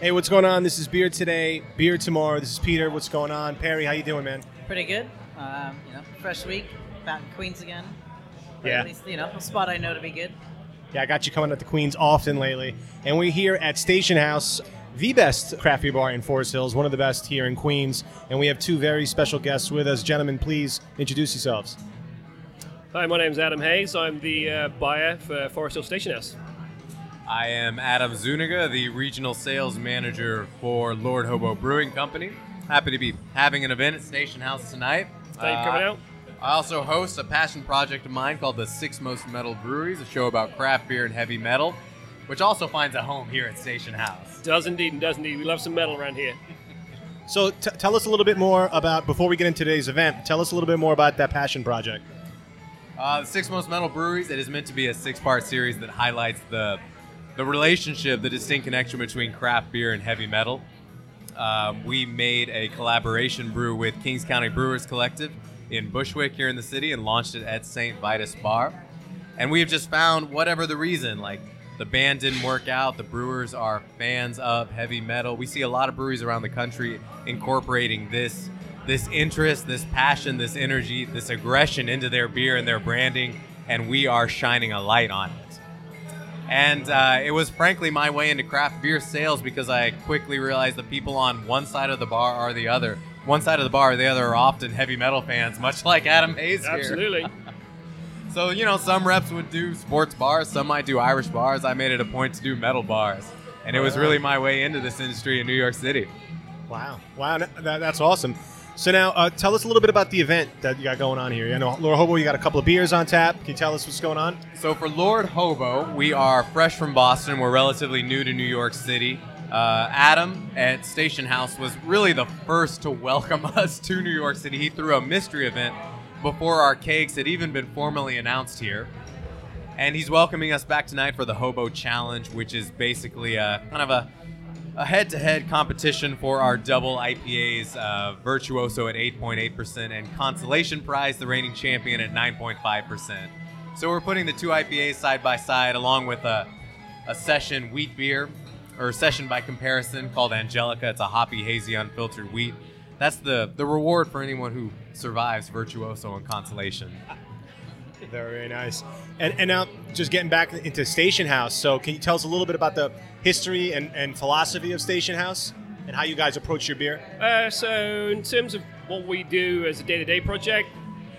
Hey, what's going on? This is Beer Today, Beer Tomorrow. This is Peter. What's going on? Perry, how you doing, man? Pretty good. Um, you know, fresh week. Back in Queens again. Or Yeah. At least, you know, a spot I know to be good. Yeah, I got you coming at the Queens often lately. And we're here at Station House, the best craft beer bar in Forest Hills, one of the best here in Queens. And we have two very special guests with us. Gentlemen, please introduce yourselves. Hi, my name's Adam Hayes. I'm the uh, buyer for Forest Hill Station House. I am Adam Zuniga, the regional sales manager for Lord Hobo Brewing Company. Happy to be having an event at Station House tonight. Thank you for coming out. I also host a passion project of mine called the Six Most Metal Breweries, a show about craft beer and heavy metal, which also finds a home here at Station House. Does indeed and does indeed. We love some metal around here. So t- tell us a little bit more about, before we get into today's event, tell us a little bit more about that passion project. Uh, the Six Most Metal Breweries, it is meant to be a six part series that highlights the, the relationship, the distinct connection between craft beer and heavy metal. Um, we made a collaboration brew with Kings County Brewers Collective in Bushwick here in the city and launched it at St. Vitus Bar. And we have just found, whatever the reason, like the band didn't work out, the brewers are fans of heavy metal. We see a lot of breweries around the country incorporating this this interest, this passion, this energy, this aggression into their beer and their branding, and we are shining a light on it. And uh, it was frankly my way into craft beer sales because I quickly realized the people on one side of the bar are the other. One side of the bar or the other are often heavy metal fans, much like Adam Hayes here. Absolutely. So, you know, some reps would do sports bars, some might do Irish bars. I made it a point to do metal bars. And it was really my way into this industry in New York City. Wow. Wow, that, that's awesome. So now, uh, tell us a little bit about the event that you got going on here. I know, Lord Hobo, you got a couple of beers on tap. Can you tell us what's going on? So for Lord Hobo, we are fresh from Boston. We're relatively new to New York City. Uh, Adam at Station House was really the first to welcome us to New York City. He threw a mystery event before our cakes had even been formally announced here. And he's welcoming us back tonight for the Hobo Challenge, which is basically a kind of a, a head-to-head competition for our double IPAs, uh, Virtuoso at 8.8% and Consolation Prize, the reigning champion, at 9.5%. So we're putting the two IPAs side by side, along with a, a session wheat beer, or session by comparison called Angelica. It's a hoppy, hazy, unfiltered wheat. That's the the reward for anyone who survives Virtuoso and Consolation. Very, very nice. And, and now, just getting back into Station House. So, can you tell us a little bit about the history and, and philosophy of Station House and how you guys approach your beer? Uh, so, in terms of what we do as a day to day project,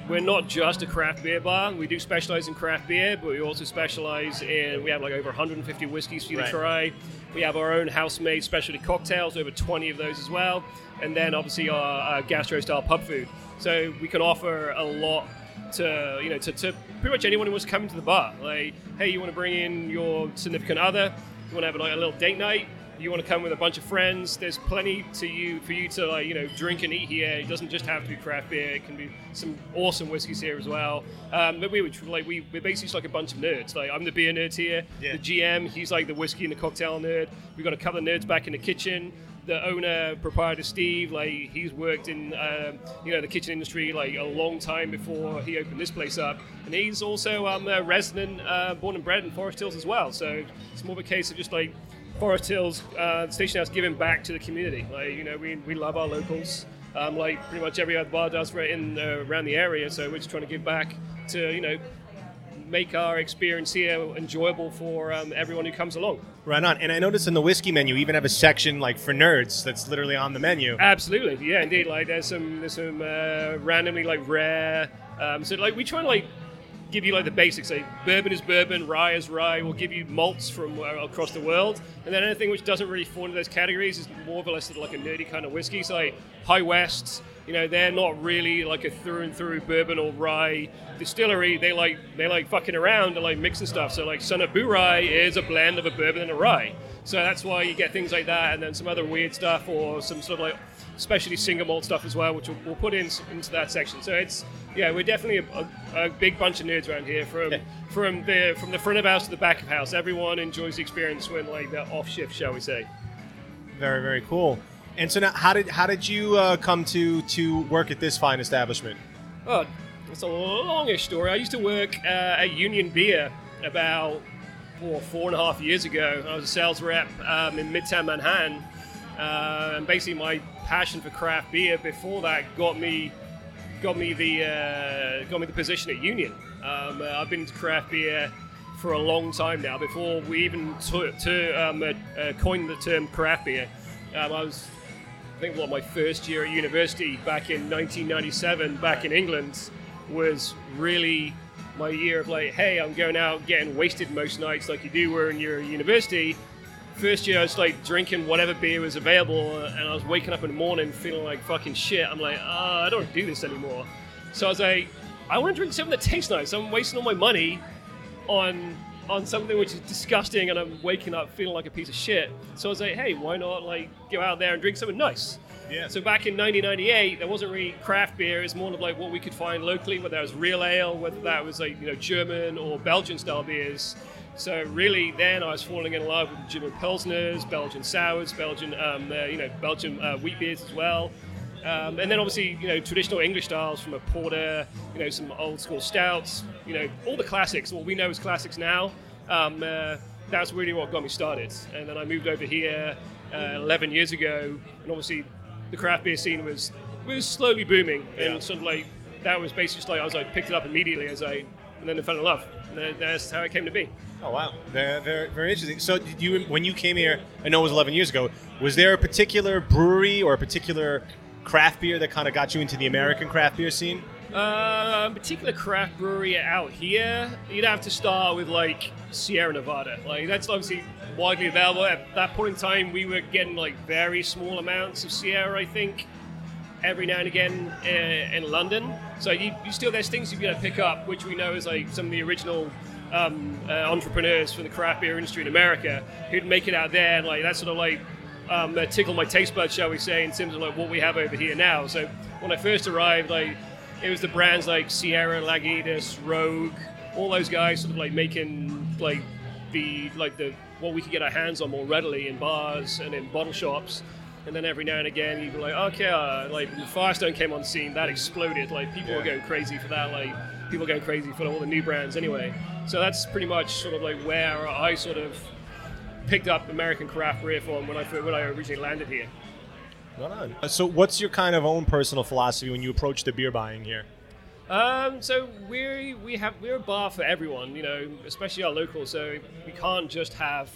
we're not just a craft beer bar. We do specialize in craft beer, but we also specialize in, we have like over 150 whiskeys for you Right. to try. We have our own house made specialty cocktails, over 20 of those as well. And then obviously our, our gastro style pub food. So, we can offer a lot to you know to, to pretty much anyone who wants to come into the bar. Like, hey, you want to bring in your significant other? You want to have like a little date night? You want to come with a bunch of friends? There's plenty to you for you to like you know drink and eat here. It doesn't just have to be craft beer. It can be some awesome whiskeys here as well. Um, but we would like we we're basically just like a bunch of nerds. Like I'm the beer nerd here. Yeah. The GM, he's like the whiskey and the cocktail nerd. We've got a couple of nerds back in the kitchen the owner, proprietor Steve, like he's worked in um, you know the kitchen industry like a long time before he opened this place up, and he's also um, a resident, uh, born and bred in Forest Hills as well. So it's more of a case of just like Forest Hills uh, Station House giving back to the community. Like you know we, we love our locals. Um, like pretty much every other bar does right in uh, around the area, so we're just trying to give back to you know make our experience here enjoyable for um, everyone who comes along. Right on. And I noticed in the whiskey menu, you even have a section like for nerds that's literally on the menu. Absolutely, yeah, indeed. Like there's some there's some uh, randomly like rare. Um, so like we try and like give you like the basics. Like bourbon is bourbon, rye is rye. We'll give you malts from uh, across the world, and then anything which doesn't really fall into those categories is more or less like a nerdy kind of whiskey. So like High West, you know, they're not really like a through and through bourbon or rye distillery. They like they like fucking around and like mixing stuff. So like Son of Rye is a blend of a bourbon and a rye. So that's why you get things like that, and then some other weird stuff or some sort of like specialty single malt stuff as well, which we'll, we'll put in into that section. So it's yeah, we're definitely a, a, a big bunch of nerds around here. From from the from the front of house to the back of house, everyone enjoys the experience when like they're off shift, shall we say? Very, very cool. And so now, how did how did you uh, come to to work at this fine establishment? Oh, it's a longish story. I used to work uh, at Union Beer about four, four and a half years ago. I was a sales rep um, in Midtown Manhattan, uh, and basically my passion for craft beer before that got me got me the uh, got me the position at Union. Um, uh, I've been into craft beer for a long time now. Before we even to, to, um, uh, uh, coined the term craft beer, um, I was I think what my first year at university back in 1997, back in England, was really my year of like, hey, I'm going out getting wasted most nights like you do when you're at university. First year, I was like drinking whatever beer was available, and I was waking up in the morning feeling like fucking shit. I'm like, oh, I don't do this anymore. So I was like, I want to drink something that tastes nice. I'm wasting all my money on on something which is disgusting, and I'm waking up feeling like a piece of shit. So I was like, hey, why not like go out there and drink something nice? Yeah. So back in 1998, there wasn't really craft beer. It's more of like what we could find locally, whether that was real ale, whether that was like you know German or Belgian style beers. So really, then I was falling in love with German pilsners, Belgian sours, Belgian um, uh, you know Belgian uh, wheat beers as well. Um, and then obviously, you know, traditional English styles from a porter, you know, some old school stouts, you know, all the classics, what we know as classics now. Um, uh, that's really what got me started. And then I moved over here uh, 11 years ago, and obviously the craft beer scene was was slowly booming, and Yeah. sort of like that was basically just like I was like picked it up immediately as I, and then I fell in love. That's how it came to be. Oh wow, very, very, very interesting. So, did you when you came here, I know it was 11 years ago. Was there a particular brewery or a particular craft beer that kind of got you into the American craft beer scene? Uh, particular craft brewery out here, you'd have to start with like Sierra Nevada. Like that's obviously widely available. At that point in time, we were getting like very small amounts of Sierra, I think, every now and again uh, in London. So you, you still there's things you've got to pick up, which we know is like some of the original um, uh, entrepreneurs from the craft beer industry in America who'd make it out there, and like that's sort of like um, tickle my taste buds, shall we say, in terms of like what we have over here now. So when I first arrived, like it was the brands like Sierra, Lagunitas, Rogue, all those guys sort of like making like the like the what we could get our hands on more readily in bars and in bottle shops. And then every now and again, you'd be like, okay, uh, like when Firestone came on scene, that exploded. Like people were going crazy for that. Like people were going crazy for all the new brands anyway. So that's pretty much sort of like where I sort of picked up American craft beer from when I when I originally landed here. Right on. Uh, So, what's your kind of own personal philosophy when you approach the beer buying here? Um, so we we have we're a bar for everyone, you know, especially our locals. So we can't just have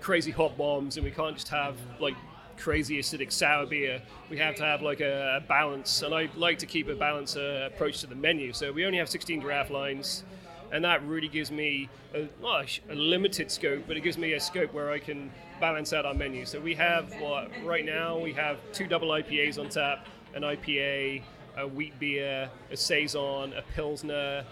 crazy hot bombs, and we can't just have like crazy acidic sour beer. We have to have like a, balance, and I like to keep a balanced uh, approach to the menu. So we only have 16 draft lines, and that really gives me a, sh- a limited scope, but it gives me a scope where I can balance out our menu. So we have what right now we have two double IPAs on tap, an IPA, a wheat beer, a saison, a pilsner,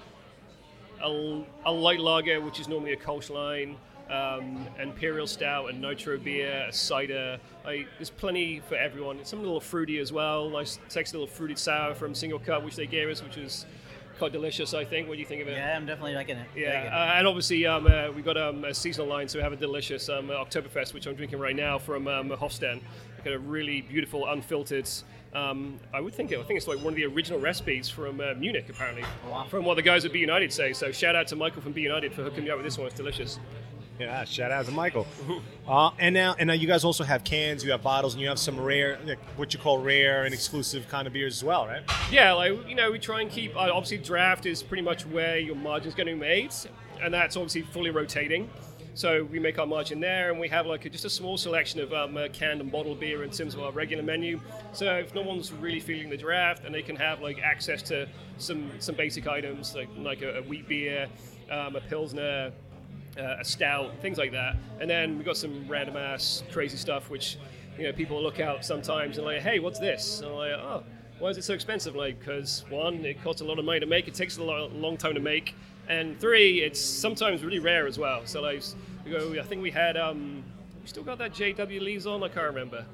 a, a light lager, which is normally a Kolsch line, um, imperial stout, and nitro beer, a cider. I, there's plenty for everyone. It's some a little fruity as well. Nice, sexy little fruited sour from Single Cut, which they gave us, which was quite delicious. I think. What do you think of it? Yeah, I'm definitely liking it. Yeah, Liking it. uh, and obviously um, uh, we've got um, a seasonal line, so we have a delicious um, Oktoberfest, which I'm drinking right now from um, Hofstein. We've got a really beautiful, unfiltered. Um, I would think it, I think it's like one of the original recipes from uh, Munich, apparently, Wow. from what the guys at B United say. So shout out to Michael from B United for hooking me up with this one. It's delicious. Yeah, shout out to Michael. uh, and now, and now, you guys also have cans, you have bottles, and you have some rare, like, what you call rare and exclusive kind of beers as well, right? Yeah, like you know, we try and keep. Uh, obviously, draft is pretty much where your margin's going to be made, and that's obviously fully rotating. So we make our margin there, and we have like a, just a small selection of um, uh, canned and bottled beer in terms of our regular menu. So if no one's really feeling the draft, and they can have like access to some some basic items like like a, a wheat beer, um, a pilsner, uh, a stout, things like that. And then we've got some random ass crazy stuff, which you know people look out sometimes and like, hey, what's this? And I'm like, oh, why is it so expensive? Like, because one, it costs a lot of money to make. It takes a lo- long time to make, and three, it's sometimes really rare as well. So like, we go. I think we had um, we still got that JW Lee's on. I can't remember.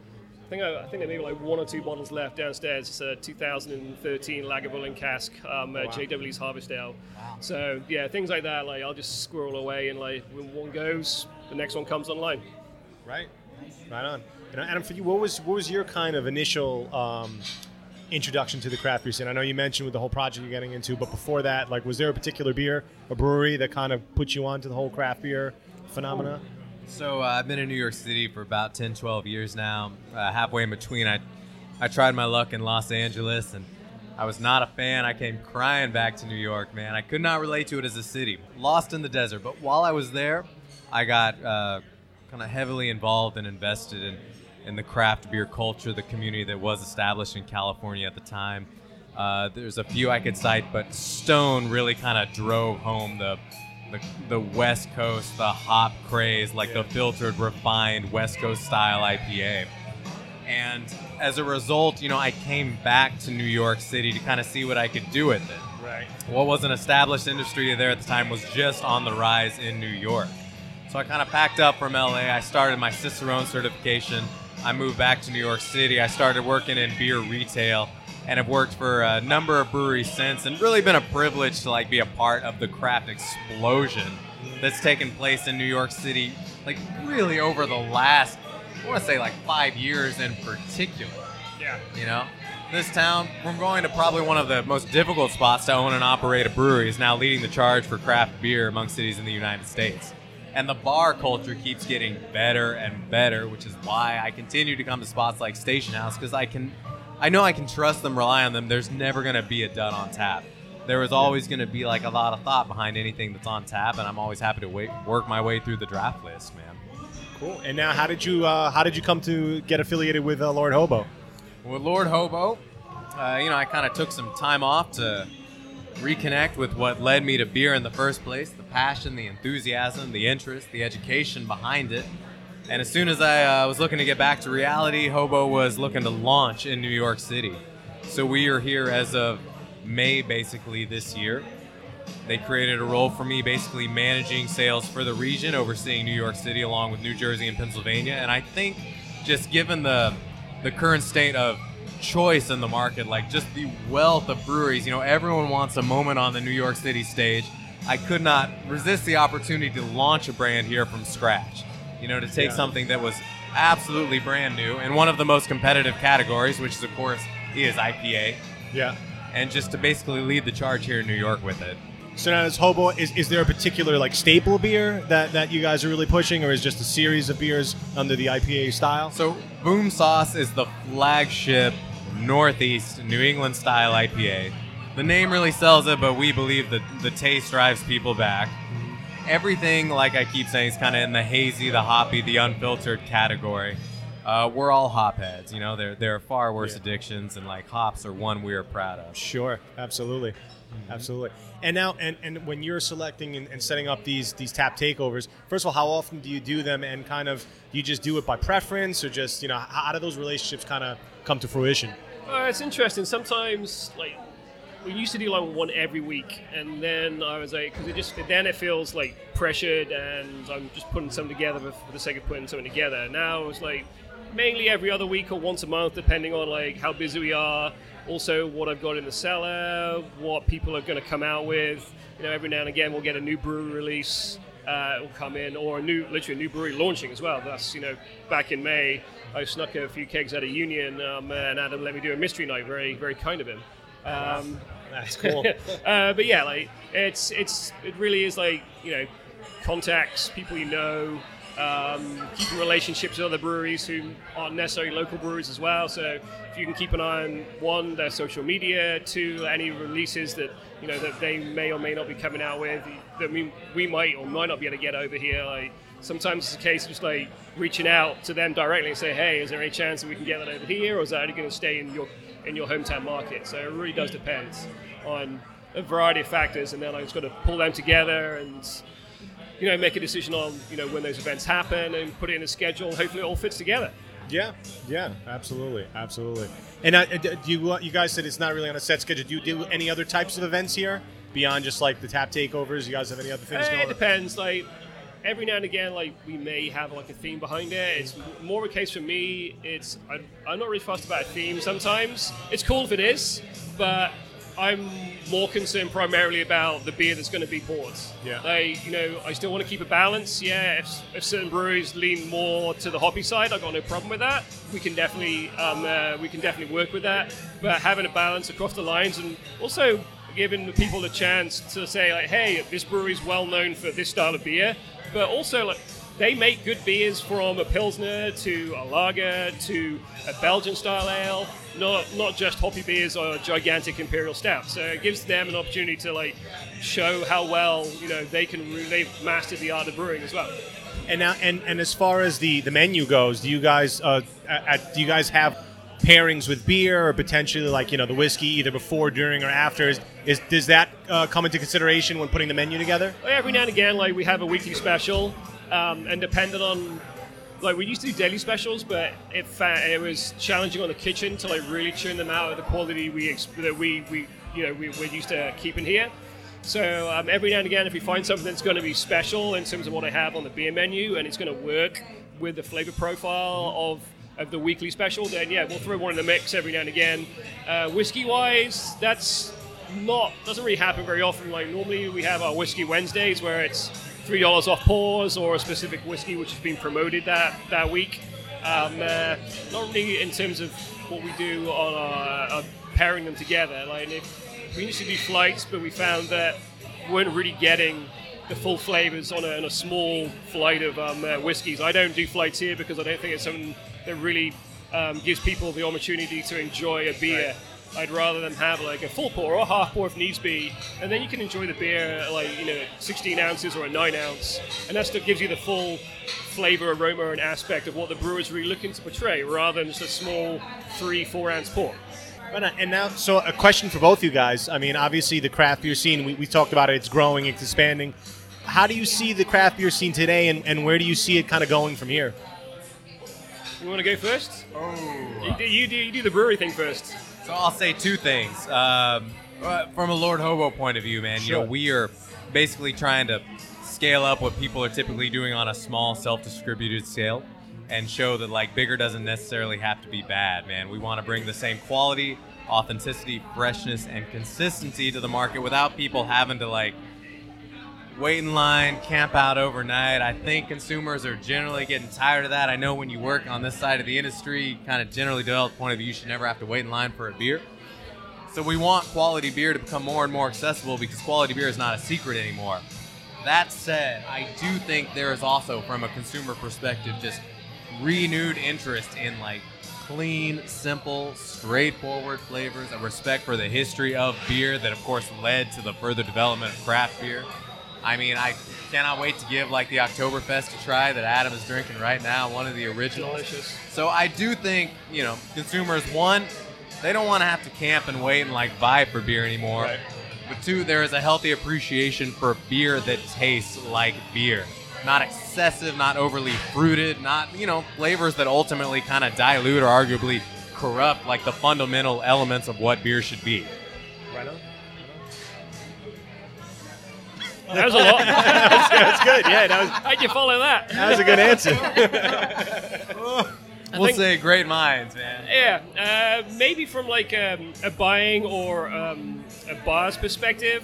I think I, I think there may be like one or two bottles left downstairs. It's a 2013 Lagavulin cask, um, uh, JW Lee's Harvest Ale. So yeah, things like that. Like I'll just squirrel away, and like when one goes, the next one comes online. Right. Right on. And Adam, for you, what was what was your kind of initial um, introduction to the craft beer scene? I know you mentioned with the whole project you're getting into, but before that, like, was there a particular beer, a brewery that kind of put you onto the whole craft beer phenomena? So uh, I've been in New York City for about 10, 12 years now. Uh, halfway in between, I, I tried my luck in Los Angeles, and I was not a fan. I came crying back to New York, man. I could not relate to it as a city, lost in the desert. But while I was there, I got uh, kind of heavily involved and invested in, in the craft beer culture, the community that was established in California at the time. Uh, there's a few I could cite, but Stone really kind of drove home the, the the West Coast, the hop craze, like the filtered, refined West Coast style IPA. And as a result, you know, I came back to New York City to kind of see what I could do with it. Right. What was an established industry there at the time was just on the rise in New York. So I kind of packed up from LA. I started my Cicerone certification. I moved back to New York City. I started working in beer retail and have worked for a number of breweries since and really been a privilege to like be a part of the craft explosion that's taken place in New York City like really over the last I want to say like 5 years in particular. Yeah. You know, this town, we're going to probably one of the most difficult spots to own and operate a brewery, is now leading the charge for craft beer among cities in the United States. And the bar culture keeps getting better and better, which is why I continue to come to spots like Station House because I can, I know I can trust them, rely on them. There's never going to be a dud on tap. There was always going to be like a lot of thought behind anything that's on tap, and I'm always happy to wait, work my way through the draft list, man. Cool. And now, how did you uh, how did you come to get affiliated with uh, Lord Hobo? With Lord Hobo, uh, you know, I kind of took some time off to reconnect with what led me to beer in the first place the passion, the enthusiasm, the interest, the education behind it. And as soon as I uh, was looking to get back to reality, Hobo was looking to launch in New York City. So we are here as of May, basically, this year. They created a role for me, basically managing sales for the region, overseeing New York City along with New Jersey and Pennsylvania. And I think just given the the current state of choice in the market, like just the wealth of breweries, you know, everyone wants a moment on the New York City stage. I could not resist the opportunity to launch a brand here from scratch. You know, to take Yeah. something that was absolutely brand new in one of the most competitive categories, which is of course is IPA, Yeah. and just to basically lead the charge here in New York with it. So now, as Hobo, is, is there a particular like staple beer that, that you guys are really pushing, or is just a series of beers under the IPA style? So Boom Sauce is the flagship Northeast New England style IPA. The name really sells it, but we believe that the taste drives people back. Everything, like I keep saying, is kind of in the hazy, the hoppy, the unfiltered category. Uh, we're all hop heads, you know. There, there are far worse Yeah. addictions, and like hops are one we are proud of. Sure, absolutely, absolutely. And now, and, and when you're selecting and, and setting up these these tap takeovers, first of all, how often do you do them, and kind of do you just do it by preference, or just you know how, how do those relationships kind of come to fruition? Uh, it's interesting. Sometimes, like, we used to do like one every week, and then I was like, because it just then it feels like pressured, and I'm just putting something together for, the sake of putting something together. Now it's like mainly every other week or once a month, depending on like how busy we are. Also, what I've got in the cellar, what people are going to come out with. You know, every now and again we'll get a new brewery release uh, will come in, or a new, literally a new brewery launching as well. That's you know, back in May, I snuck a few kegs out of Union, um, and Adam let me do a mystery night. Very, very kind of him. Um, That's cool. uh, but yeah, like it's it's it really is like you know, contacts, people you know, um, keeping relationships with other breweries who aren't necessarily local breweries as well. So if you can keep an eye on one, their social media, two, any releases that you know that they may or may not be coming out with that we, we might or might not be able to get over here. Like sometimes it's a case of just like reaching out to them directly and say, hey, is there any chance that we can get that over here, or is that only going to stay in your in your hometown market? So it really does depend on a variety of factors, and then I just got to pull them together and you know make a decision on you know when those events happen and put it in a schedule. Hopefully, it all fits together. Yeah, yeah, absolutely, absolutely. And uh, do you you guys said it's not really on a set schedule? Do you do any other types of events here beyond just like the tap takeovers? You guys have any other things Eh, it depends. Like every now and again, like we may have like a theme behind it. It's more of a case for me. It's I, I'm not really fussed about a theme. Sometimes it's cool if it is, but I'm more concerned primarily about the beer that's going to be poured. Yeah. Like you know, I still want to keep a balance. Yeah. If, if certain breweries lean more to the hoppy side, I've got no problem with that. We can definitely um, uh, we can definitely work with that. But having a balance across the lines and also giving the people the chance to say like, hey, this brewery is well known for this style of beer, but also like they make good beers from a pilsner to a lager to a Belgian style ale, not not just hoppy beers or gigantic imperial stout. So it gives them an opportunity to like show how well you know they can they've mastered the art of brewing as well. And now, and, and as far as the, the menu goes, do you guys uh, at, do you guys have pairings with beer or potentially like you know the whiskey either before, during, or after? Is, is does that uh, come into consideration when putting the menu together? Like, every now and again, like we have a weekly special, um, and depending on like we used to do daily specials, but it it was challenging on the kitchen to like really churn them out at the quality we that we, we you know we, we're used to keeping here. So um, every now and again, if we find something that's going to be special in terms of what I have on the beer menu, and it's going to work with the flavor profile of of the weekly special, then yeah, we'll throw one in the mix every now and again. Uh, whiskey wise, that's not doesn't really happen very often. Like normally we have our whiskey Wednesdays where it's three dollars off pours or a specific whiskey which has been promoted that that week. Um, uh, not really in terms of what we do on our, uh, pairing them together. Like if we used to do flights, but we found that we weren't really getting the full flavors on a, on a small flight of um, uh, whiskies. I don't do flights here because I don't think it's something that really um, gives people the opportunity to enjoy a beer. I'd rather them have like a full pour or a half pour if needs be, and then you can enjoy the beer like you know 16 ounces or a 9 ounce, and that still gives you the full flavor, aroma, and aspect of what the brewer's really looking to portray, rather than just a small three, four ounce pour. And now, so a question for both you guys. I mean, obviously the craft beer scene, we, we talked about it, it's growing, it's expanding. How do you see the craft beer scene today, and, and where do you see it kind of going from here? You want to go first? Oh, you do, you do you do the brewery thing first. So I'll say two things. Um, uh, from a Lord Hobo point of view, man, you know, we are basically trying to scale up what people are typically doing on a small self-distributed scale and show that like bigger doesn't necessarily have to be bad, man. We want to bring the same quality, authenticity, freshness, and consistency to the market without people having to like wait in line, camp out overnight. I think consumers are generally getting tired of that. I know when you work on this side of the industry, kind of generally developed point of view you should never have to wait in line for a beer. So we want quality beer to become more and more accessible because quality beer is not a secret anymore. That said, I do think there is also, from a consumer perspective, just renewed interest in like clean, simple, straightforward flavors, a respect for the history of beer that, of course, led to the further development of craft beer. I mean, I cannot wait to give like the Oktoberfest a try that Adam is drinking right now, one of the originals. Delicious. So I do think, you know, consumers, one, they don't want to have to camp and wait and like buy for beer anymore. Right. But two, there is a healthy appreciation for beer that tastes like beer. Not excessive, not overly fruited, not, you know, flavors that ultimately kind of dilute or arguably corrupt like the fundamental elements of what beer should be. Right on. That was a lot. That's good. Yeah, that was, How'd you follow that? that was a good answer. I we'll think- say great minds, man. Yeah, uh, maybe from like um, a buying or um, a buyer's perspective.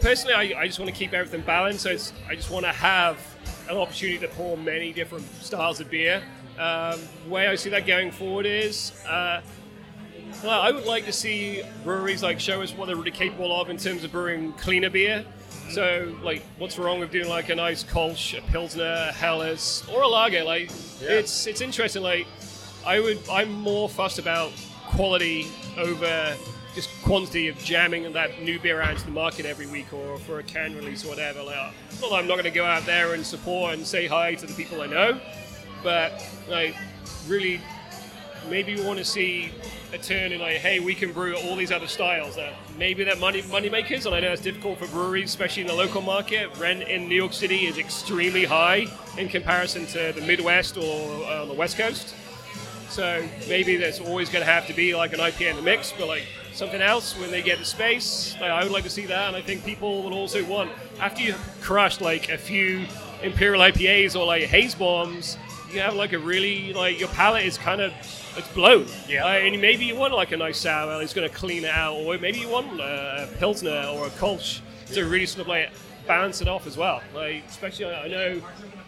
Personally, I, I just want to keep everything balanced. So it's, I just want to have an opportunity to pour many different styles of beer. Um, way I see that going forward is, uh, well, I would like to see breweries like show us what they're really capable of in terms of brewing cleaner beer. So, like, what's wrong with doing like a nice Kolsch, a Pilsner, a Helles, or a lager? Like, it's it's interesting. Like, I would I'm more fussed about quality over just quantity of jamming that new beer out into the market every week or for a can release or whatever. Like, that I'm not going to go out there and support and say hi to the people I know, but like really maybe we want to see a turn in like, hey, we can brew all these other styles. That maybe they're money money makers, and I know it's difficult for breweries, especially in the local market. Rent in New York City is extremely high in comparison to the Midwest or uh, on the West Coast. So maybe there's always going to have to be like an IPA in the mix, but like something else when they get the space. Like, I would like to see that, and I think people will also want after you crushed like a few imperial IPAs or like haze bombs, you have like a really like your palate is kind of it's blown. Yeah. Like, and maybe you want like a nice sour ale, it's going to clean it out, or maybe you want a, a pilsner or a Kolsch to really sort of like balance it off as well. Like especially I know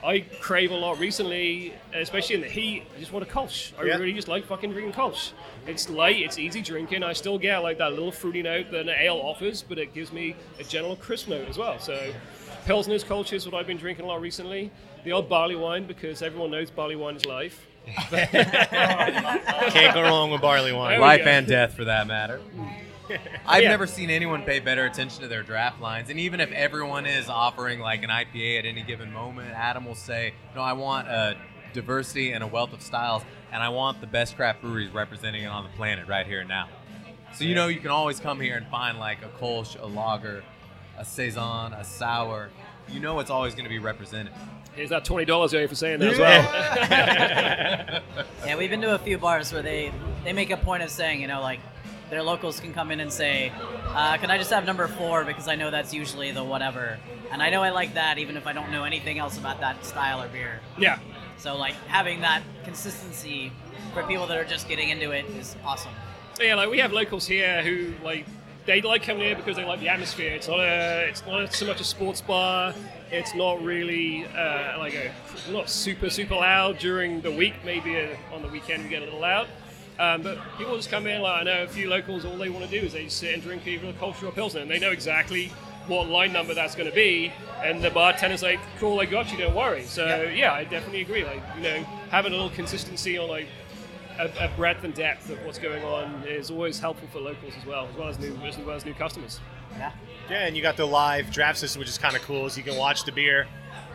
I crave a lot recently, especially in the heat. I just want a Kolsch. I Yeah. really just like fucking drinking Kolsch. It's light, it's easy drinking. I still get like that little fruity note that an ale offers, but it gives me a general crisp note as well. So Pilsner's culture is what I've been drinking a lot recently. The old barley wine because everyone knows barley wine is life. Can't go wrong with barley wine. Life go. and death, for that matter. I've Yeah. never seen anyone pay better attention to their draft lines. And even if everyone is offering like an IPA at any given moment, Adam will say, No, I want a diversity and a wealth of styles, and I want the best craft breweries representing it on the planet right here and now. So, you know, you can always come here and find like a Kolsch, a lager, a Saison, a sour. You know it's always going to be represented. Here's that twenty dollars for saying that as well. Yeah, we've been to a few bars where they they make a point of saying, you know, like their locals can come in and say, uh, "Can I just have number four because I know that's usually the whatever," and I know I like that even if I don't know anything else about that style or beer. yeah. So like having that consistency for people that are just getting into it is awesome. Yeah, like we have locals here who like they like coming here because they like the atmosphere. It's not a, it's not so much a sports bar. It's not really uh, like a, not super super loud during the week. Maybe uh on the weekend we get a little loud. Um, but people just come in. Like I know a few locals. All they want to do is they sit and drink either a cultural pilsner, and they know exactly what line number that's going to be. And the bartender's like, "Cool, I got you. Don't worry." So yeah, I definitely agree. Like you know, having a little consistency on like a, a breadth and depth of what's going on is always helpful for locals as well, as well as new as well as new customers. Yeah. Yeah, and you got the live draft system, which is kind of cool. So you can watch the beer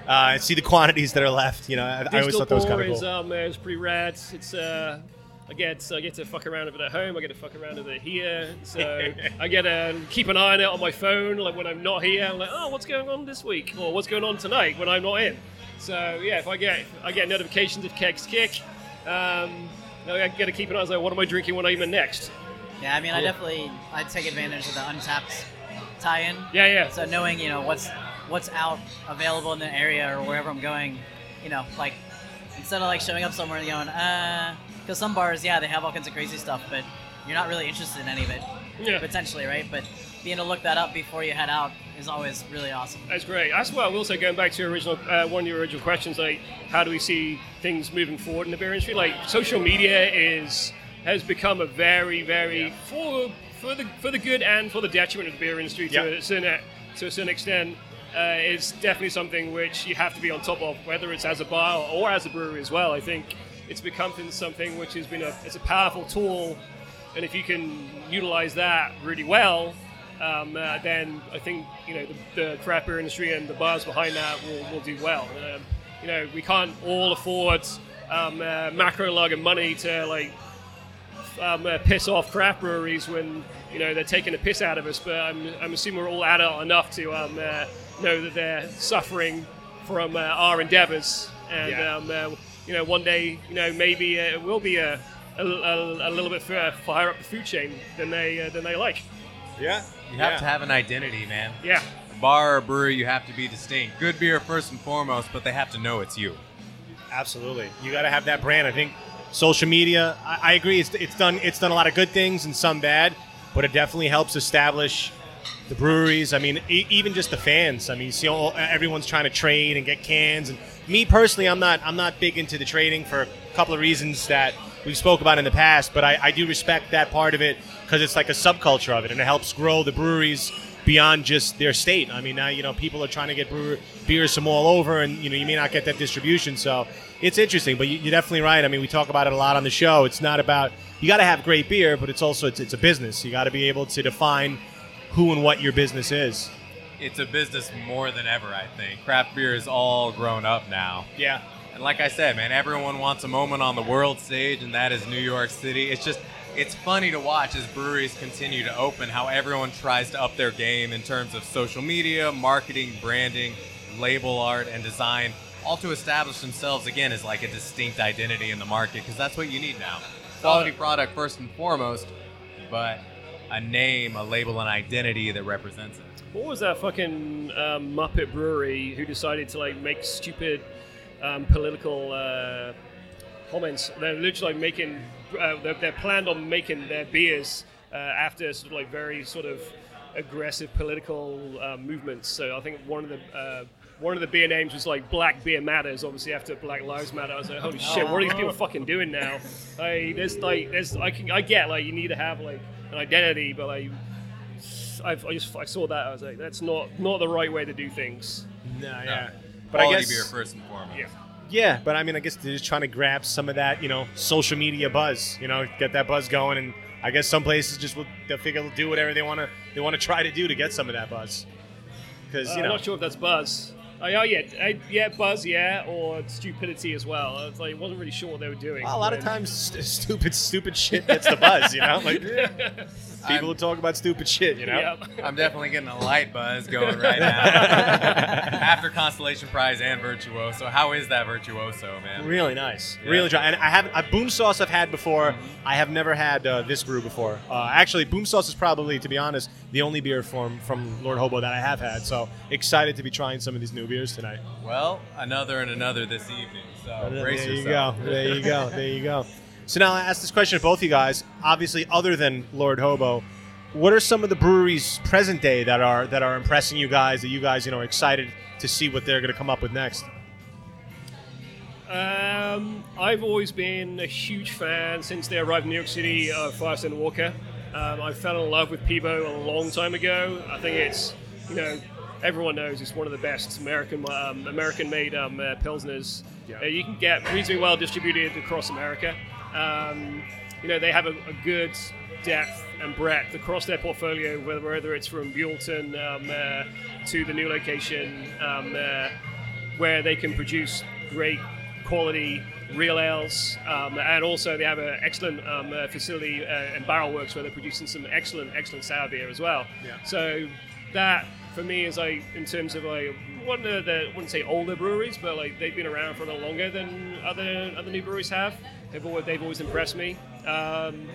uh, and see the quantities that are left. You know, I, I always thought that was kind of is cool. um, uh, it's pretty rad. It's uh, I get I get to fuck around with it at home. I get to fuck around with it here. So I get to keep an eye on it on my phone. Like when I'm not here, I'm like, oh, what's going on this week, or what's going on tonight when I'm not in. So yeah, if I get I get notifications of kegs kick. Um, I get to keep an eye on like, what am I drinking when I'm in next. Yeah, I mean, I definitely I take advantage of the Untappd tie-in. Yeah, yeah. So knowing you know what's what's out available in the area or wherever I'm going, you know, like instead of like showing up somewhere and going, uh, because some bars, yeah, they have all kinds of crazy stuff, but you're not really interested in any of it, Yeah. potentially, right? But being able to look that up before you head out is always really awesome. That's great. That's why also going back to your original uh, one of your original questions, like how do we see things moving forward in the beer industry? Like social media is has become a very, very for for the for the good and for the detriment of the beer industry to a certain to a certain extent. Uh, it's definitely something which you have to be on top of, whether it's as a bar or as a brewery as well. I think it's become something which has been a it's a powerful tool, and if you can utilize that really well, um, uh, then I think you know the, the craft beer industry and the bars behind that will, will do well. Um, you know, we can't all afford um, uh, macro lug and money to like um, uh, piss off craft breweries when you know they're taking a piss out of us. But I'm, I'm assuming we're all adult enough to um, uh, know that they're suffering from uh, our endeavors, and Yeah. um, uh, you know one day you know maybe uh, it will be a, a, a, a little bit fur- higher up the food chain than they uh, than they like. yeah, You have to have an identity, man. Yeah. A bar or brewery, you have to be distinct. Good beer first and foremost, but they have to know it's you. Absolutely, you got to have that brand. I think social media. I, I agree. It's, it's done. It's done a lot of good things and some bad, but it definitely helps establish the breweries. I mean, e- even just the fans. I mean, you see, all, everyone's trying to trade and get cans. And me personally, I'm not. I'm not big into the trading for a couple of reasons that we've spoke about in the past. But I, I do respect that part of it because it's like a subculture of it, and it helps grow the breweries beyond just their state. I mean, now you know people are trying to get brewer, beers from all over, and you know you may not get that distribution. So it's interesting, but you, you're definitely right. I mean, we talk about it a lot on the show. It's not about you got to have great beer, but it's also it's, it's a business. You got to be able to define who and what your business is. It's a business more than ever, I think. Craft beer is all grown up now. Yeah, And like I said, man, everyone wants a moment on the world stage, and that is New York City. It's just, it's funny to watch as breweries continue to open how everyone tries to up their game in terms of social media, marketing, branding, label art, and design, all to establish themselves again as like a distinct identity in the market, because that's what you need now. Quality product first and foremost, but a name, a label, an identity that represents it. What was that fucking um, Muppet brewery who decided to like make stupid um, political uh, comments? They're literally like making. Uh, they're, they're planned on making their beers uh, after sort of like very sort of aggressive political uh, movements. So I think one of the uh, one of the beer names was like Black Beer Matters, obviously after Black Lives Matter. I was like, holy shit, what are these people fucking doing now? Like, there's like, there's I can I get like you need to have like an identity, but like I've, I just I saw that I was like that's not not the right way to do things. No, No. yeah. But I Quality guess beer first and foremost. Yeah. Yeah, but I mean, I guess they're just trying to grab some of that, you know, social media buzz. You know, get that buzz going, and I guess some places just will they'll figure they'll do whatever they want to they want to try to do to get some of that buzz. Because Uh, you I'm not sure if that's buzz. Oh yeah, yeah, I- yeah, buzz, yeah, or stupidity as well. I was like, wasn't really sure what they were doing. well, a lot of times st- stupid stupid shit gets the buzz. You know, like people who talk about stupid shit. You know. Yeah. I'm definitely getting a light buzz going right now. After Consolation Prize and Virtuoso, how is that Virtuoso, man? Really nice, Yeah. really dry. And I have a Uh, boom sauce I've had before. I have never had uh, this brew before. Uh, actually, boom sauce is probably, to be honest, the only beer from from Lord Hobo that I have had. So excited to be trying some of these new beers tonight. Well, another and another this evening. So there brace you go. There you go. There you go. So now I ask this question to both you guys. Obviously, other than Lord Hobo, what are some of the breweries present day that are that are impressing you guys? That you guys you know are excited to see what they're going to come up with next? Um, I've always been a huge fan since they arrived in New York City of Firestone Walker. Um, I fell in love with Pivo a long time ago. I think it's, you know, everyone knows it's one of the best American um, American-made um, uh, pilsners Yeah. uh, you can get reasonably well distributed across America. Um, you know, they have a, a good depth and breadth across their portfolio, whether, whether it's from Buellton um, uh, to the new location, um, uh, where they can produce great quality real ales, um, and also they have an excellent um, uh, facility uh, and barrel works where they're producing some excellent, excellent sour beer as well. Yeah. So that for me is like in terms of like one of the I wouldn't say older breweries, but like they've been around for a little longer than other other new breweries have. They've always, they've always impressed me. Um,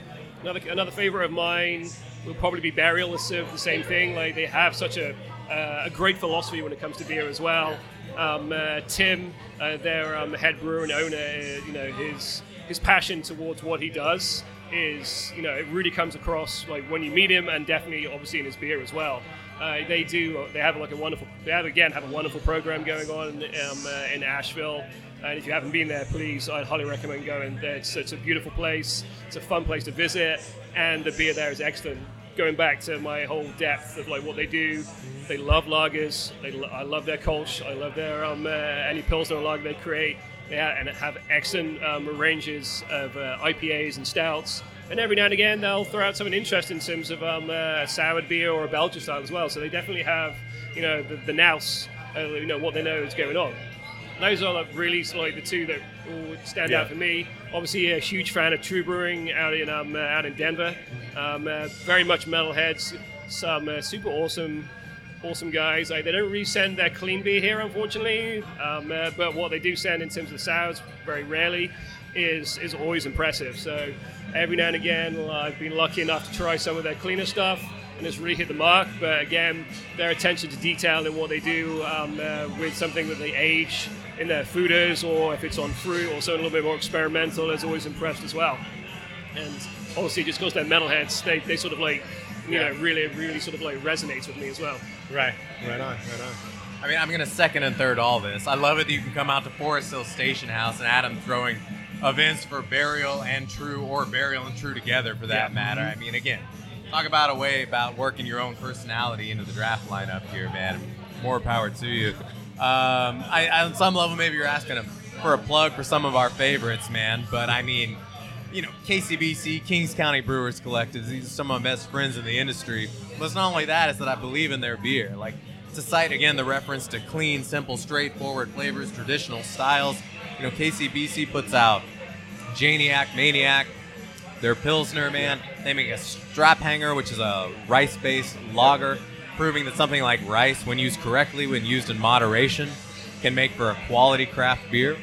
another another favorite of mine will probably be Burial. They serve the same thing. Like they have such a uh, a great philosophy when it comes to beer as well. Um, uh, Tim, uh, their um, head brewer and owner, uh, you know his his passion towards what he does is you know it really comes across like when you meet him and definitely obviously in his beer as well. Uh, they do. They have like a wonderful. They have again have a wonderful program going on um, uh, in Asheville. And if you haven't been there, please, I'd highly recommend going there. It's, it's a beautiful place. It's a fun place to visit, and the beer there is excellent. Going back to my whole depth of like what they do, they love lagers. They, lo- I love their Kolsch. I love their um, uh, any pilsner lager they create. They ha- and have excellent um, ranges of uh, IPAs and stouts. And every now and again, they'll throw out something interesting in terms of um, uh, a soured beer or a Belgian style as well. So they definitely have, you know, the, the nous, uh, you know, what they know is going on. Those are like really like the two that stand Yeah. out for me. Obviously, a huge fan of Trve Brewing out in um, uh, out in Denver. Um, uh, very much metalheads. Some uh, super awesome, awesome guys. Like, they don't really send their clean beer here, unfortunately. Um, uh, but what they do send in terms of the sours, very rarely, is is always impressive. So every now and again, I've been lucky enough to try some of their cleaner stuff. And it's really hit the mark, but again, their attention to detail in what they do um, uh, with something that they age in their foeders, or if it's on fruit, or something a little bit more experimental, is always impressed as well. And obviously, just because they're metalheads, they, they sort of like, you know, really, really sort of like resonates with me as well. Right. Right on. Right on. I mean, I'm gonna second and third all this. I love it that you can come out to Forest Hill Station House and Adam throwing events for Burial and Trve, or Burial and Trve together for that Yeah. matter. I mean, again, talk about a way about working your own personality into the draft lineup here, man. More power to you. Um, I, on some level, maybe you're asking a, for a plug for some of our favorites, man. But I mean, you know, KCBC, Kings County Brewers Collective, these are some of my best friends in the industry. But it's not only that, it's that I believe in their beer. Like, to cite again the reference to clean, simple, straightforward flavors, traditional styles, you know, KCBC puts out Janiac, Maniac, their Pilsner, man. They make a strap hanger, which is a rice based lager, proving that something like rice, when used correctly, when used in moderation, can make for a quality craft beer.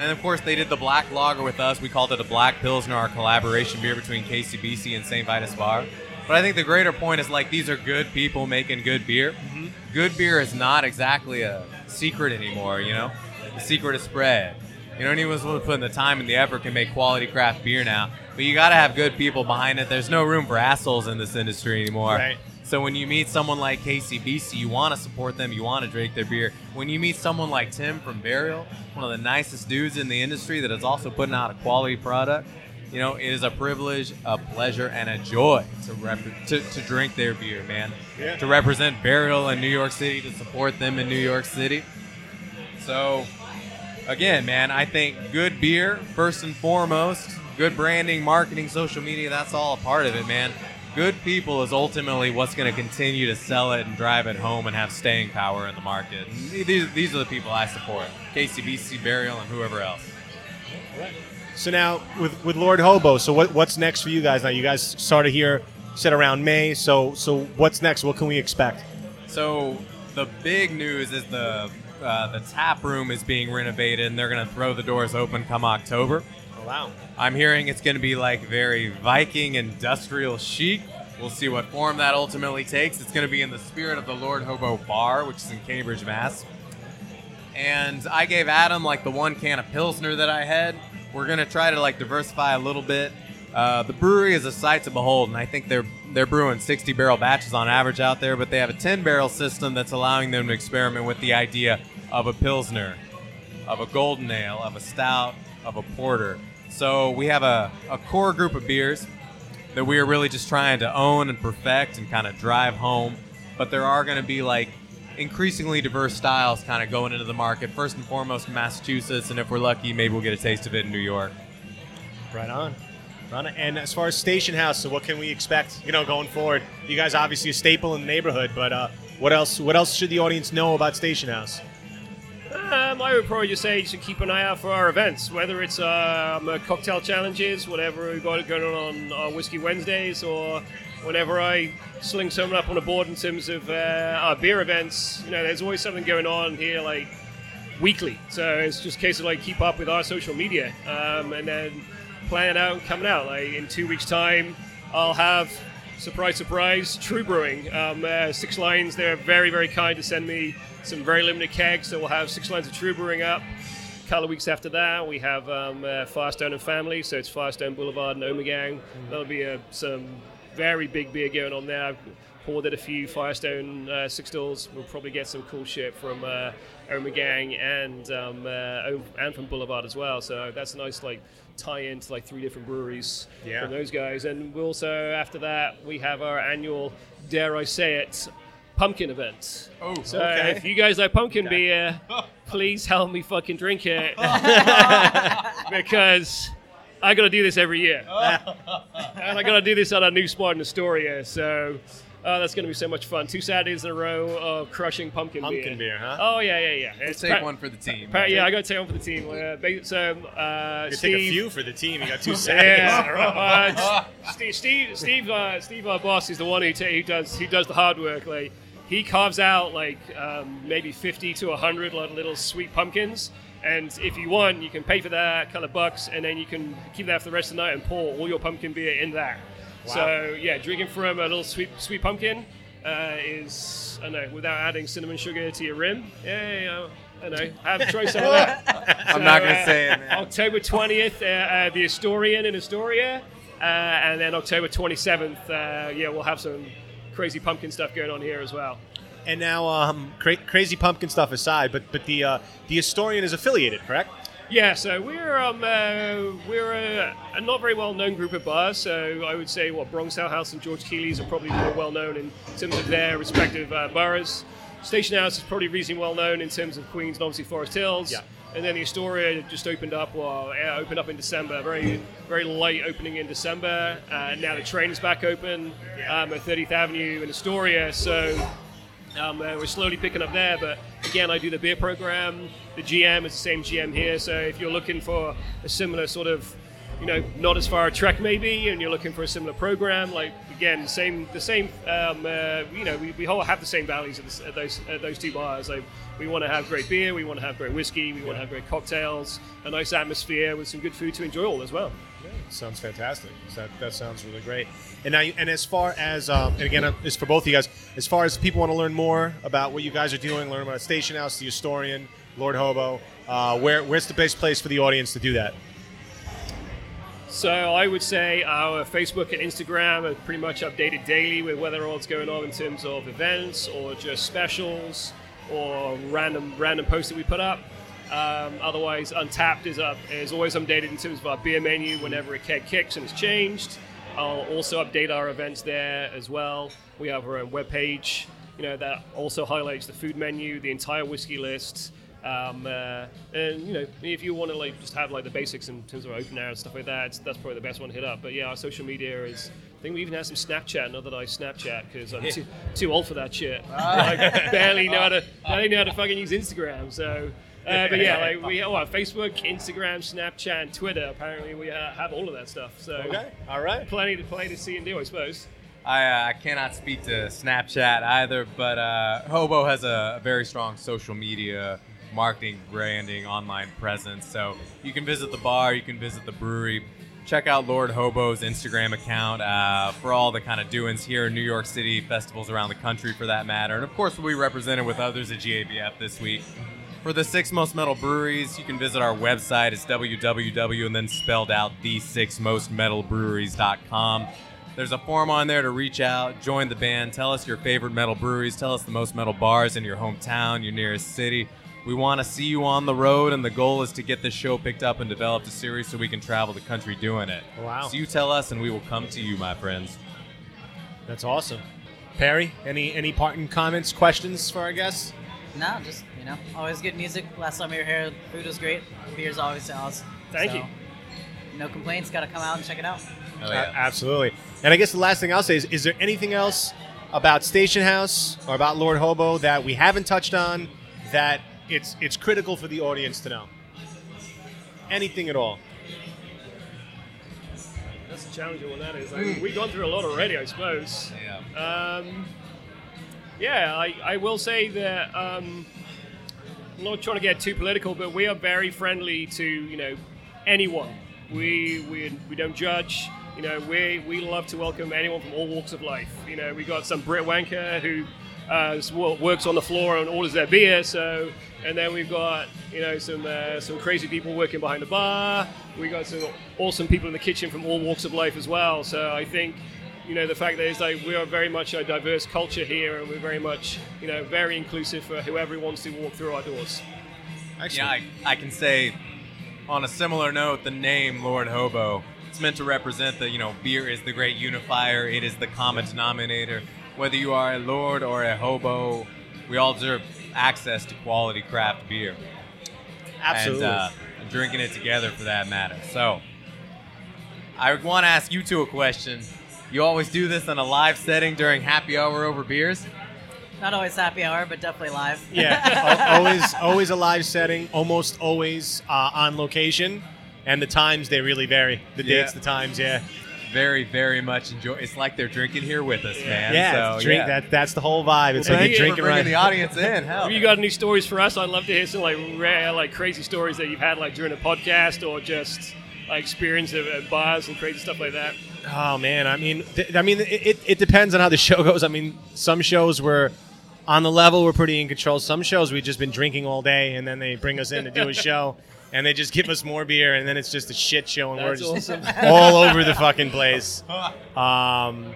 And of course, they did the black lager with us. We called it a black pilsner, our collaboration beer between KCBC and St. Vitus Bar. But I think the greater point is like these are good people making good beer. Mm-hmm. Good beer is not exactly a secret anymore, you know? The secret is spread. You know, anyone's willing to put in the time and the effort can make quality craft beer now. But you got to have good people behind it. There's no room for assholes in this industry anymore. Right. So when you meet someone like KCBC, you want to support them, you want to drink their beer. When you meet someone like Tim from Burial, one of the nicest dudes in the industry that is also putting out a quality product, you know, it is a privilege, a pleasure, and a joy to rep- to, to drink their beer, man. Yeah. To represent Burial in New York City, to support them in New York City. So, again, man, I think good beer, first and foremost, good branding, marketing, social media, that's all a part of it, man. Good people is ultimately what's going to continue to sell it and drive it home and have staying power in the market. And these, these are the people I support KCBC, Burial, and whoever else. So now with with Lord Hobo, so what what's next for you guys now? You guys started here, said around May. So so what's next? What can we expect? So the big news is the uh, the tap room is being renovated and they're going to throw the doors open come October. Oh wow. I'm hearing it's going to be like very Viking industrial chic. We'll see what form that ultimately takes. It's going to be in the spirit of the Lord Hobo Bar, which is in Cambridge, Mass. And I gave Adam like the one can of Pilsner that I had. We're going to try to like diversify a little bit. Uh, the brewery is a sight to behold, and I think they're they're brewing 60 barrel batches on average out there, but they have a 10 barrel system that's allowing them to experiment with the idea of a Pilsner, of a golden ale, of a stout, of a porter. So we have a, a core group of beers that we are really just trying to own and perfect and kind of drive home. But there are going to be like increasingly diverse styles kind of going into the market. First and foremost, Massachusetts, and if we're lucky, maybe we'll get a taste of it in New York. Right on. And as far as Station House, so what can we expect? You know, going forward, you guys obviously a staple in the neighborhood, but uh, what else? What else should the audience know about Station House? Um, I would probably just say you should keep an eye out for our events, whether it's um, uh, cocktail challenges, whatever we've got going on on our Whiskey Wednesdays, or whenever I sling someone up on a board in terms of uh, our beer events. You know, there's always something going on here, like weekly. So it's just a case of like keep up with our social media, um, and then plan out and coming out. Like in two weeks' time, I'll have surprise, surprise, Trve Brewing. Um, uh, six lines. They're very, very kind to send me some very limited kegs. So we'll have six lines of Trve Brewing up. A couple of weeks after that, we have um, uh, Firestone and Family. So it's Firestone Boulevard and Omegang. That'll be uh, some very big beer going on there. I've poured at a few Firestone uh, six stalls. We'll probably get some cool shit from uh, Omegang and um, uh, and from Boulevard as well. So that's a nice like tie into like three different breweries Yeah. from those guys. And we also after that we have our annual, dare I say it, pumpkin event. Oh, So okay. if you guys like pumpkin beer, please help me fucking drink it because I got to do this every year, and I got to do this at a new spot in Astoria. So. Uh, that's going to be so much fun. Two Saturdays in a row of crushing pumpkin, beer. Pumpkin beer, huh? Oh yeah, yeah, yeah. Let's It's take one for the team. yeah, I got to take one for the team. Uh, so uh, You Steve, take a few for the team. You got two Saturdays. yeah, uh, Steve, Steve, Steve, uh, Steve, our boss, is the one who, ta- who does who does the hard work. Like he carves out like um, maybe fifty to hundred little sweet pumpkins, and if you want, you can pay for that couple of bucks, and then you can keep that for the rest of the night and pour all your pumpkin beer in that. So yeah, drinking from a little sweet sweet pumpkin uh, is I don't know without adding cinnamon sugar to your rim. Yeah, yeah, I know. Have try some of that. I'm not going to uh, say it, man. October 20th, uh, uh, the Astorian in Astoria, uh, and then October 27th, uh, yeah, we'll have some crazy pumpkin stuff going on here as well. And now, um, cra- crazy pumpkin stuff aside, but but the uh, the Astorian is affiliated, correct? Yeah, so we're um, uh, we're a, a not very well known group of bars. So I would say what Bronx Ale House and George Keeley's are probably more well known in terms of their respective uh, boroughs. Station House is probably reasonably well known in terms of Queens and obviously Forest Hills. Yeah. And then the Astoria just opened up. Well, opened up in December. Very, very late opening in December. Uh, now the train is back open um, at 30th Avenue in Astoria. So um, uh, we're slowly picking up there, but again, I do the beer program. The GM is the same GM here, so if you're looking for a similar sort of, you know, not as far a trek maybe, and you're looking for a similar program, like again, same, the same, um, uh, you know, we, we all have the same values at, this, at those at those two bars. Like, we want to have great beer, we want to have great whiskey, we want to have great cocktails, a nice atmosphere with some good food to enjoy all as well. Sounds fantastic. That, that sounds really great. And now, and as far as, um, and again, uh, it's for both of you guys. As far as people want to learn more about what you guys are doing, learn about Station House, the Astorian, Lord Hobo, uh, where where's the best place for the audience to do that? So I would say our Facebook and Instagram are pretty much updated daily with whether or what's going on in terms of events or just specials or random random posts that we put up. Um, otherwise, Untappd is up is always updated in terms of our beer menu whenever a keg kicks and it's changed. I'll also update our events there as well. We have our own webpage, you know, that also highlights the food menu, the entire whiskey list. Um, uh, and you know, if you want to like just have like the basics in terms of open air and stuff like that, that's probably the best one to hit up. But yeah, our social media is. I think we even have some Snapchat. Not that I Snapchat because I'm too, too old for that shit. I barely know how to barely know how to fucking use Instagram. So, uh, but yeah, like we oh, Facebook, Instagram, Snapchat, and Twitter. Apparently, we uh, have all of that stuff. So Okay. All right. plenty to play to see and do, I suppose. I, uh, I cannot speak to Snapchat either, but uh, Hobo has a, a very strong social media marketing, branding, online presence. So you can visit the bar, you can visit the brewery. Check out Lord Hobo's Instagram account uh, for all the kind of doings here in New York City, festivals around the country for that matter. And of course, we'll be represented with others at GABF this week. For the six most metal breweries, you can visit our website. It's www and then spelled out the six most metal breweries.com. There's a form on there to reach out, join the band, tell us your favorite metal breweries, tell us the most metal bars in your hometown, your nearest city. We want to see you on the road, and the goal is to get this show picked up and developed a series so we can travel the country doing it. Wow. So you tell us, and we will come to you, my friends. That's awesome. Perry, any any parting comments, questions for our guests? No, just you know, always good music. Last time we were here, food was great. Beer's always awesome. Thank So, you. No complaints. Got to come out and check it out. Oh, A- absolutely. And I guess the last thing I'll say is: Is there anything else about Station House or about Lord Hobo that we haven't touched on that it's it's critical for the audience to know? Anything at all? That's a challenging one. That is. I mean, we've gone through a lot already, I suppose. Yeah. Um, yeah, I, I will say that um, I'm not trying to get too political, but we are very friendly to you know anyone. We we, we don't judge. You know, we we love to welcome anyone from all walks of life. You know, we got some Brit wanker who uh, works on the floor and orders their beer. So, and then we've got you know some uh, some crazy people working behind the bar. We got some awesome people in the kitchen from all walks of life as well. So I think you know the fact that it's like we are very much a diverse culture here, and we're very much you know very inclusive for whoever wants to walk through our doors. Yeah, I, I can say on a similar note, the name Lord Hobo, it's meant to represent that, you know, beer is the great unifier, it is the common denominator. Whether you are a lord or a hobo, we all deserve access to quality craft beer. Absolutely. And, uh, and drinking it together for that matter. So, I want to ask you two a question. You always do this in a live setting during happy hour over beers? Not always happy hour, but definitely live. yeah, al- always always a live setting, almost always uh, on location, and the times they really vary. The Yeah. dates, the times, yeah, Very, very much enjoy. It's like they're drinking here with us, man. yeah. So, drink yeah. that. That's the whole vibe. It's Well, like thank you're drinking for bringing right. the audience in. Hell, Have you got any stories for us? I'd love to hear some like rare, like crazy stories that you've had like during a podcast or just like experience at, at bars and crazy stuff like that. Oh man, I mean, th- I mean, it, it, it depends on how the show goes. I mean, some shows were on the level, we're pretty in control. Some shows we've just been drinking all day, and then they bring us in to do a show, and they just give us more beer, and then it's just a shit show, and That's we're just awesome. all over the fucking place. Um,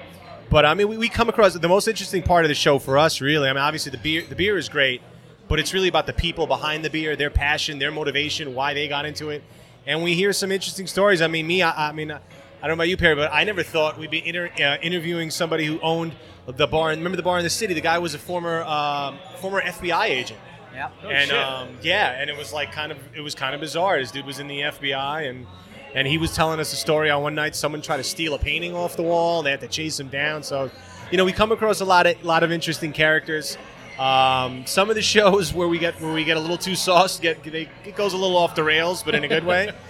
but I mean, we, we come across the most interesting part of the show for us, really. I mean, obviously the beer, the beer is great, but it's really about the people behind the beer, their passion, their motivation, why they got into it, and we hear some interesting stories. I mean, me, I, I mean, I don't know about you, Perry, but I never thought we'd be inter, uh, interviewing somebody who owned the bar. Remember the bar in the city? The guy was a former um, former FBI agent. Yep. Oh, and um, yeah, and it was like kind of it was kind of bizarre. This dude was in the FBI, and and he was telling us a story on one night. Someone tried to steal a painting off the wall. They had to chase him down. So, you know, we come across a lot of lot of interesting characters. Um, some of the shows where we get where we get a little too sauced, get they, it goes a little off the rails, but in a good way.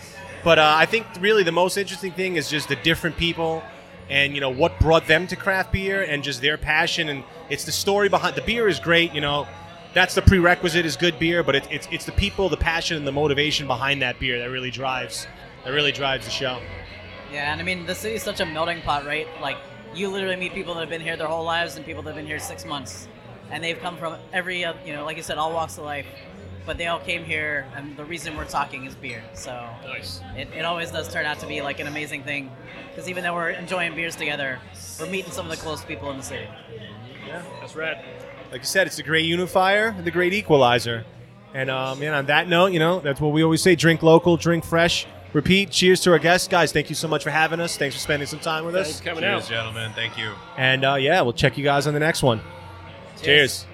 But uh, I think really the most interesting thing is just the different people and you know what brought them to craft beer and just their passion and it's the story behind the beer is great you know that's the prerequisite is good beer but it, it's it's the people the passion and the motivation behind that beer that really drives that really drives the show Yeah, and I mean the city's such a melting pot, right? Like you literally meet people that have been here their whole lives and people that have been here six months, and they've come from every, uh, you know, like you said, all walks of life, but they all came here, and the reason we're talking is beer. So Nice. it, it always does turn out to be like an amazing thing, because even though we're enjoying beers together, we're meeting some of the close people in the city. Yeah, that's rad. Like I said it's the great unifier the great equalizer And um, and on that note, you know, that's what we always say: drink local, drink fresh. Repeat. Cheers to our guests, guys. Thank you so much for having us. Thanks for spending some time with Thanks us. for coming Cheers, out. gentlemen. Thank you. And uh, yeah, we'll check you guys on the next one. Cheers.